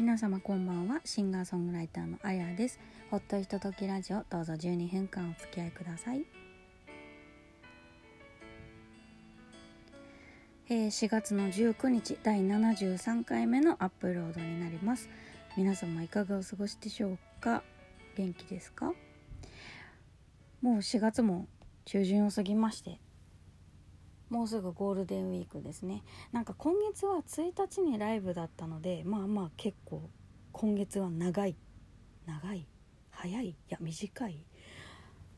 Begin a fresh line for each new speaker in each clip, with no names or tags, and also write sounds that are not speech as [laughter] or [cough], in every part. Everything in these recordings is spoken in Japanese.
皆様こんばんは。シンガーソングライターのあやです。ほっとひとときラジオ。どうぞ12分間お付き合いください。えー、4月の19日第73回目のアップロードになります。皆様いかがお過ごしでしょうか？元気ですか？もう4月も中旬を過ぎましてもうすぐゴールデンウィークですね。なんか今月は1日にライブだったのでまあまあ結構今月は長い。長い？早い？いや短い。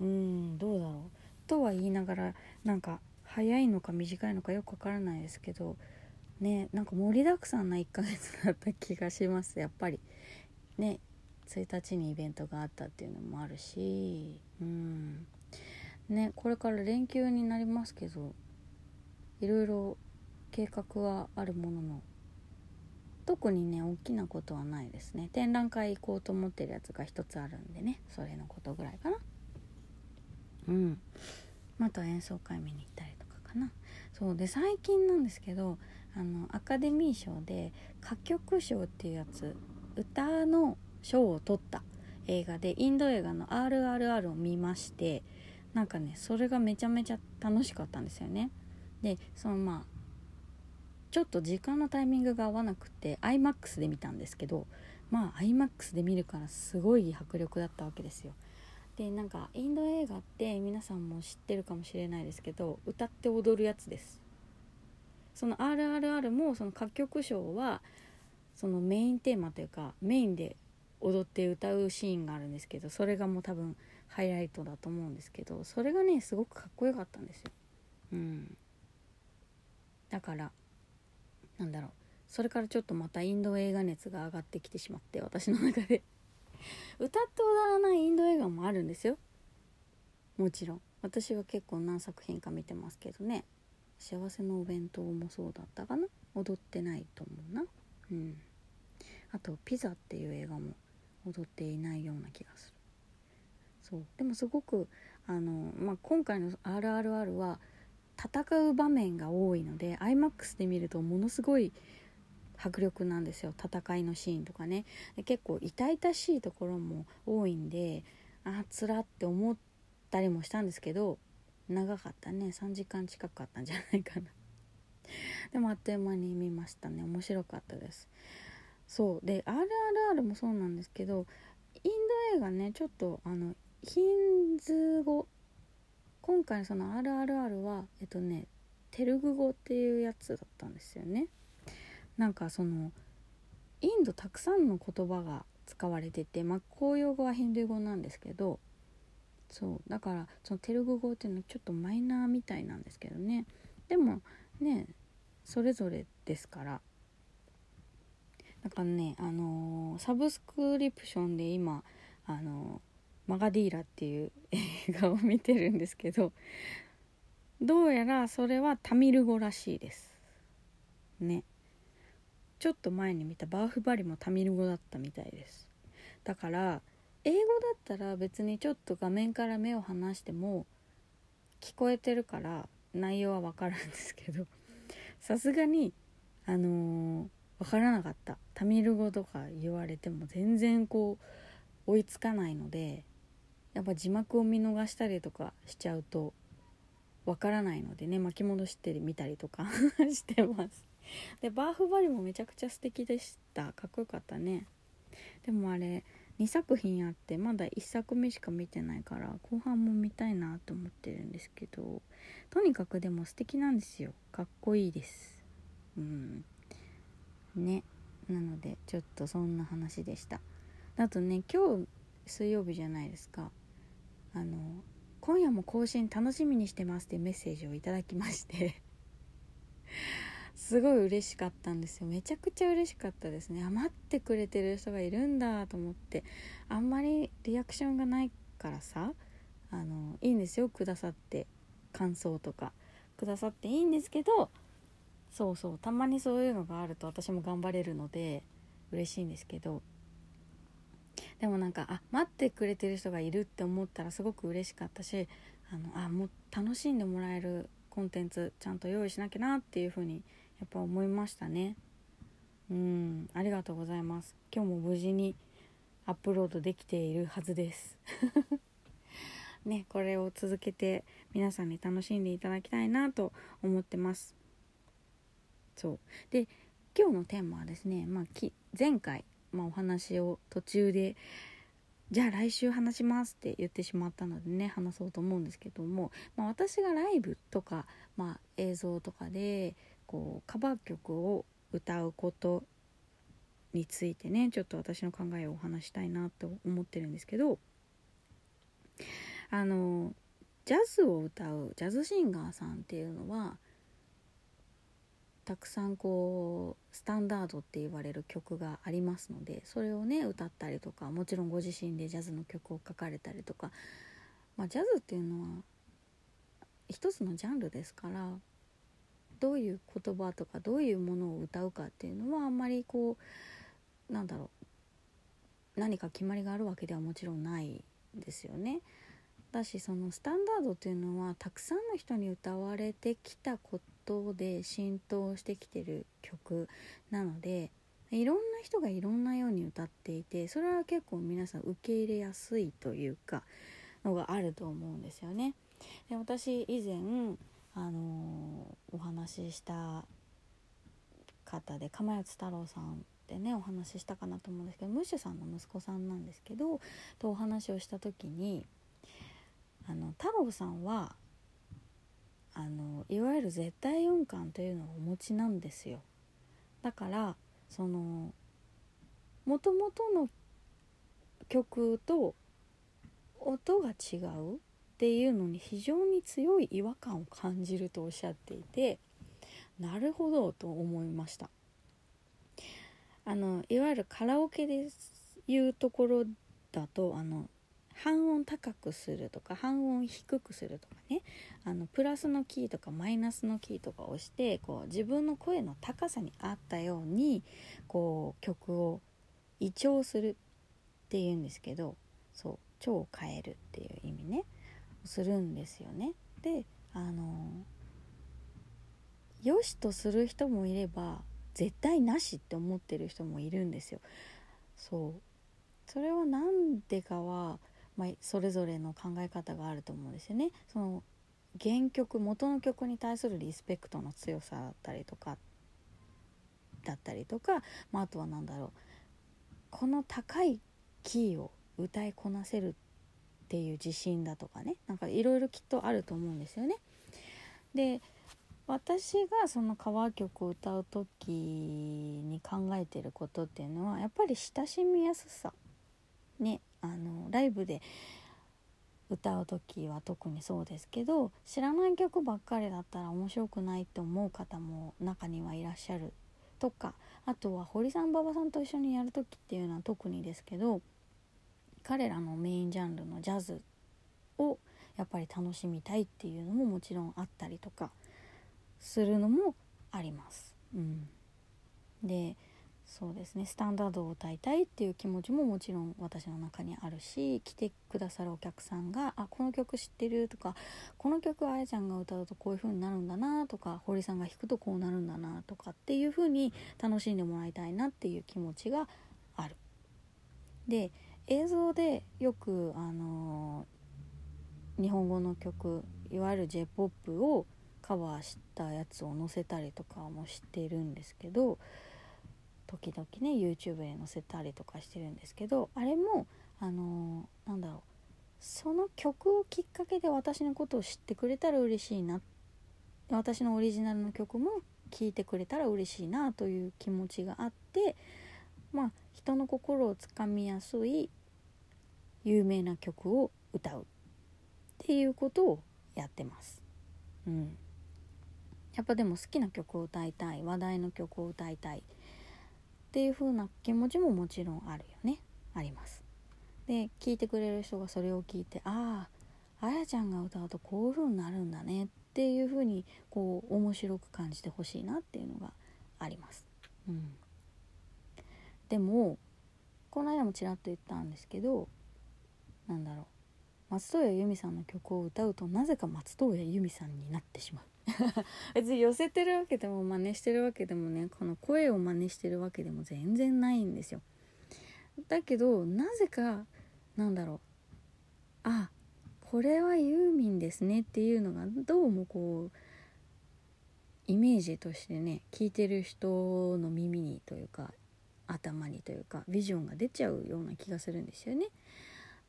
うんどうだろう。とは言いながらなんか早いのか短いのかよくわからないですけどねなんか盛りだくさんな1ヶ月だった気がしますやっぱり。ね1日にイベントがあったっていうのもあるしうん。ねこれから連休になりますけどいろいろ計画はあるものの特にね大きなことはないですね。展覧会行こうと思ってるやつが一つあるんでねそれのことぐらいかな。うん。また演奏会見に行ったりとかかな。そう。で最近なんですけどあのアカデミー賞で歌曲賞っていうやつ歌の賞を取った映画でインド映画の「RRR」を見ましてなんかねそれがめちゃめちゃ楽しかったんですよね。でそのまあちょっと時間のタイミングが合わなくて iMAX で見たんですけどまあ iMAX で見るからすごい迫力だったわけですよ。でなんかインド映画って皆さんも知ってるかもしれないですけど歌って踊るやつです。その RRR もその歌曲賞はそのメインテーマというかメインで踊って歌うシーンがあるんですけどそれがもう多分ハイライトだと思うんですけどそれがねすごくかっこよかったんですよ。うん。だからなんだろう。それからちょっとまたインド映画熱が上がってきてしまって私の中で。[laughs] 歌って踊らないインド映画もあるんですよ。もちろん。私は結構何作品か見てますけどね。幸せのお弁当もそうだったかな。踊ってないと思うな。うん。あと「ピザ」っていう映画も踊っていないような気がする。そう。でもすごくあの、まあ、今回の「RRR」は戦う場面が多いので iMAX で見るとものすごい迫力なんですよ。戦いのシーンとかね。結構痛々しいところも多いんであつらって思ったりもしたんですけど長かったね。3時間近かったんじゃないかな。[laughs] でもあっという間に見ましたね。面白かったです。そう。で RRR もそうなんですけどインド映画ねちょっとあのヒンズ語今回その RRR はえっとねテルグ語っていうやつだったんですよね。なんかそのインドたくさんの言葉が使われてて、まあ、公用語はヒンドゥー語なんですけどそうだからそのテルグ語っていうのはちょっとマイナーみたいなんですけどね。でもねそれぞれですから。だからねあのー、サブスクリプションで今あのーマガディーラっていう映画を見てるんですけどどうやらそれはタミル語らしいですね。ちょっと前に見たバーフバリもタミル語だったみたいです。だから英語だったら別にちょっと画面から目を離しても聞こえてるから内容はわかるんですけどさすがにあのー、分からなかった。タミル語とか言われても全然こう追いつかないのでやっぱ字幕を見逃したりとかしちゃうとわからないのでね巻き戻してみたりとか [laughs] してます。でバーフバリもめちゃくちゃ素敵でした。かっこよかったね。でもあれ2作品あってまだ1作目しか見てないから後半も見たいなと思ってるんですけどとにかくでも素敵なんですよ。かっこいいです。うん。ね。なのでちょっとそんな話でした。あとね今日水曜日じゃないですか。あの今夜も更新楽しみにしてますっていうメッセージをいただきまして。[laughs] すごい嬉しかったんですよ。めちゃくちゃ嬉しかったですね。余ってくれてる人がいるんだと思って。あんまりリアクションがないからさあのいいんですよ。くださって感想とか。くださっていいんですけどそうそうたまにそういうのがあると私も頑張れるので嬉しいんですけど。でもなんかあ待ってくれてる人がいるって思ったらすごく嬉しかったしあのあもう楽しんでもらえるコンテンツちゃんと用意しなきゃなっていうふうにやっぱ思いましたね。うんありがとうございます。今日も無事にアップロードできているはずです。[laughs] ねこれを続けて皆さんに楽しんでいただきたいなと思ってます。そう。で今日のテーマはですね、まあ、き前回、まあ、お話を途中でじゃあ来週話しますって言ってしまったのでね話そうと思うんですけども、まあ、私がライブとか、まあ、映像とかでこうカバー曲を歌うことについてねちょっと私の考えをお話したいなと思ってるんですけどあのジャズを歌うジャズシンガーさんっていうのはたくさんこうスタンダードって言われる曲がありますのでそれをね歌ったりとかもちろんご自身でジャズの曲を書かれたりとか、まあ、ジャズっていうのは一つのジャンルですからどういう言葉とかどういうものを歌うかっていうのはあんまりこうなんだろう何か決まりがあるわけではもちろんないですよね。だしそのスタンダードっていうのはたくさんの人に歌われてきたことで浸透してきてる曲なのでいろんな人がいろんなように歌っていてそれは結構皆さん受け入れやすいというかのがあると思うんですよね。で私以前あのお話しした方で釜谷太郎さんでねお話ししたかなと思うんですけどムッシュさんの息子さんなんですけどとお話をした時にあの太郎さんはあのいわゆる絶対音感というのをお持ちなんですよ。だからそのもともとの曲と音が違うっていうのに非常に強い違和感を感じるとおっしゃっていてなるほどと思いました。あのいわゆるカラオケでいうところだとあの半音高くするとか半音低くするとかねあのプラスのキーとかマイナスのキーとかを押してこう自分の声の高さに合ったようにこう曲を胃調するっていうんですけどそう腸を変えるっていう意味ねするんですよね。であのよしとする人もいれば絶対なしって思ってる人もいるんですよ。そうそれは何でかはまあ、それぞれの考え方があると思うんですよね。その原曲元の曲に対するリスペクトの強さだったりとかだったりとか、まあ、あとは何だろうこの高いキーを歌いこなせるっていう自信だとかねなんかいろいろきっとあると思うんですよね。で私がそのカバー曲を歌う時に考えてることっていうのはやっぱり親しみやすさねあのライブで歌う時は特にそうですけど知らない曲ばっかりだったら面白くないって思う方も中にはいらっしゃるとかあとは堀さん馬場さんと一緒にやる時っていうのは特にですけど彼らのメインジャンルのジャズをやっぱり楽しみたいっていうのももちろんあったりとかするのもあります。うん、でそうですねスタンダードを歌いたいっていう気持ちももちろん私の中にあるし来てくださるお客さんが「あこの曲知ってる」とか「この曲あやちゃんが歌うとこういう風になるんだな」とか堀さんが弾くとこうなるんだなとかっていう風に楽しんでもらいたいなっていう気持ちがある。で映像でよくあのー、日本語の曲いわゆる j p o p をカバーしたやつを載せたりとかもしてるんですけど時々ね YouTube で載せたりとかしてるんですけどあれもあのー、なんだろうその曲をきっかけで私のことを知ってくれたら嬉しいな私のオリジナルの曲も聴いてくれたら嬉しいなという気持ちがあってまあ人の心をつかみやすい有名な曲を歌うっていうことをやってます。うん、やっぱでも好きな曲を歌いたい話題の曲を歌いたいっていう風な気持ちももちろんあるよね。あります。で聞いてくれる人がそれを聞いてあああやちゃんが歌うとこういう風になるんだね。っていう風にこう面白く感じてほしいなっていうのがあります、うん、でもこの間もちらっと言ったんですけどなんだろう。松任谷由実さんの曲を歌うとなぜか松任谷由実さんになってしまう。[laughs] 別に寄せてるわけでも真似してるわけでもねこの声を真似してるわけでも全然ないんですよ。だけどなぜかなんだろう。あこれはユーミンですね。っていうのがどうもこうイメージとしてね聞いてる人の耳にというか頭にというかビジョンが出ちゃうような気がするんですよね。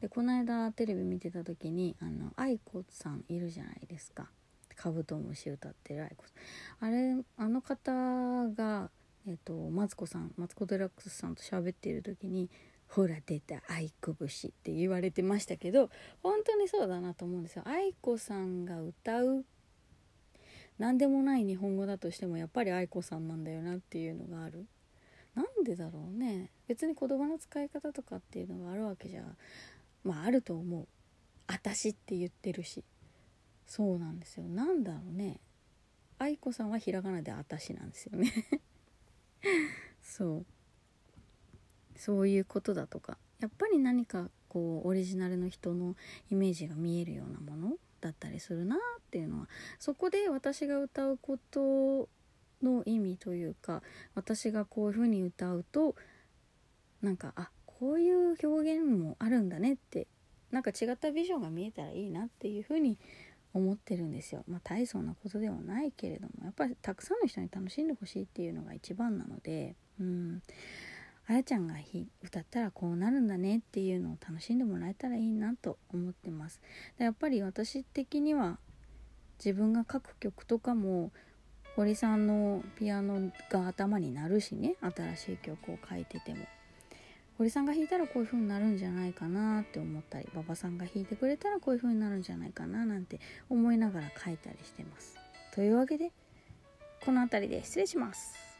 でこの間テレビ見てた時にあの愛子さんいるじゃないですか。カブトムシ歌ってる愛子さんあれあの方が、えっと、マツコさんマツコ・デラックスさんと喋っている時に「ほら出た愛こぶし」って言われてましたけど本当にそうだなと思うんですよ。愛子さんが歌う何でもない日本語だとしてもやっぱり愛子さんなんだよなっていうのがある。なんでだろうね別に言葉の使い方とかっていうのがあるわけじゃまああると思う「あたし」って言ってるしそうなんですよ。なんだろうね。愛子さんはひらがなで「あたし」なんですよね。[laughs] そう。そういうことだとか。やっぱり何かこうオリジナルの人のイメージが見えるようなものだったりするなっていうのは。そこで私が歌うことの意味というか私がこういうふうに歌うとなんかあこういう表現もあるんだねってなんか違ったビジョンが見えたらいいなっていうふうに思ってるんですよ。まあ大層なことではないけれどもやっぱりたくさんの人に楽しんでほしいっていうのが一番なのでうんあやちゃんが歌ったらこうなるんだねっていうのを楽しんでもらえたらいいなと思ってます。でやっぱり私的には自分が書く曲とかも堀さんのピアノが頭になるしね新しい曲を書いてても堀さんが弾いたらこういう風になるんじゃないかなって思ったり馬場さんが弾いてくれたらこういう風になるんじゃないかななんて思いながら書いたりしてます。というわけでこの辺りで失礼します。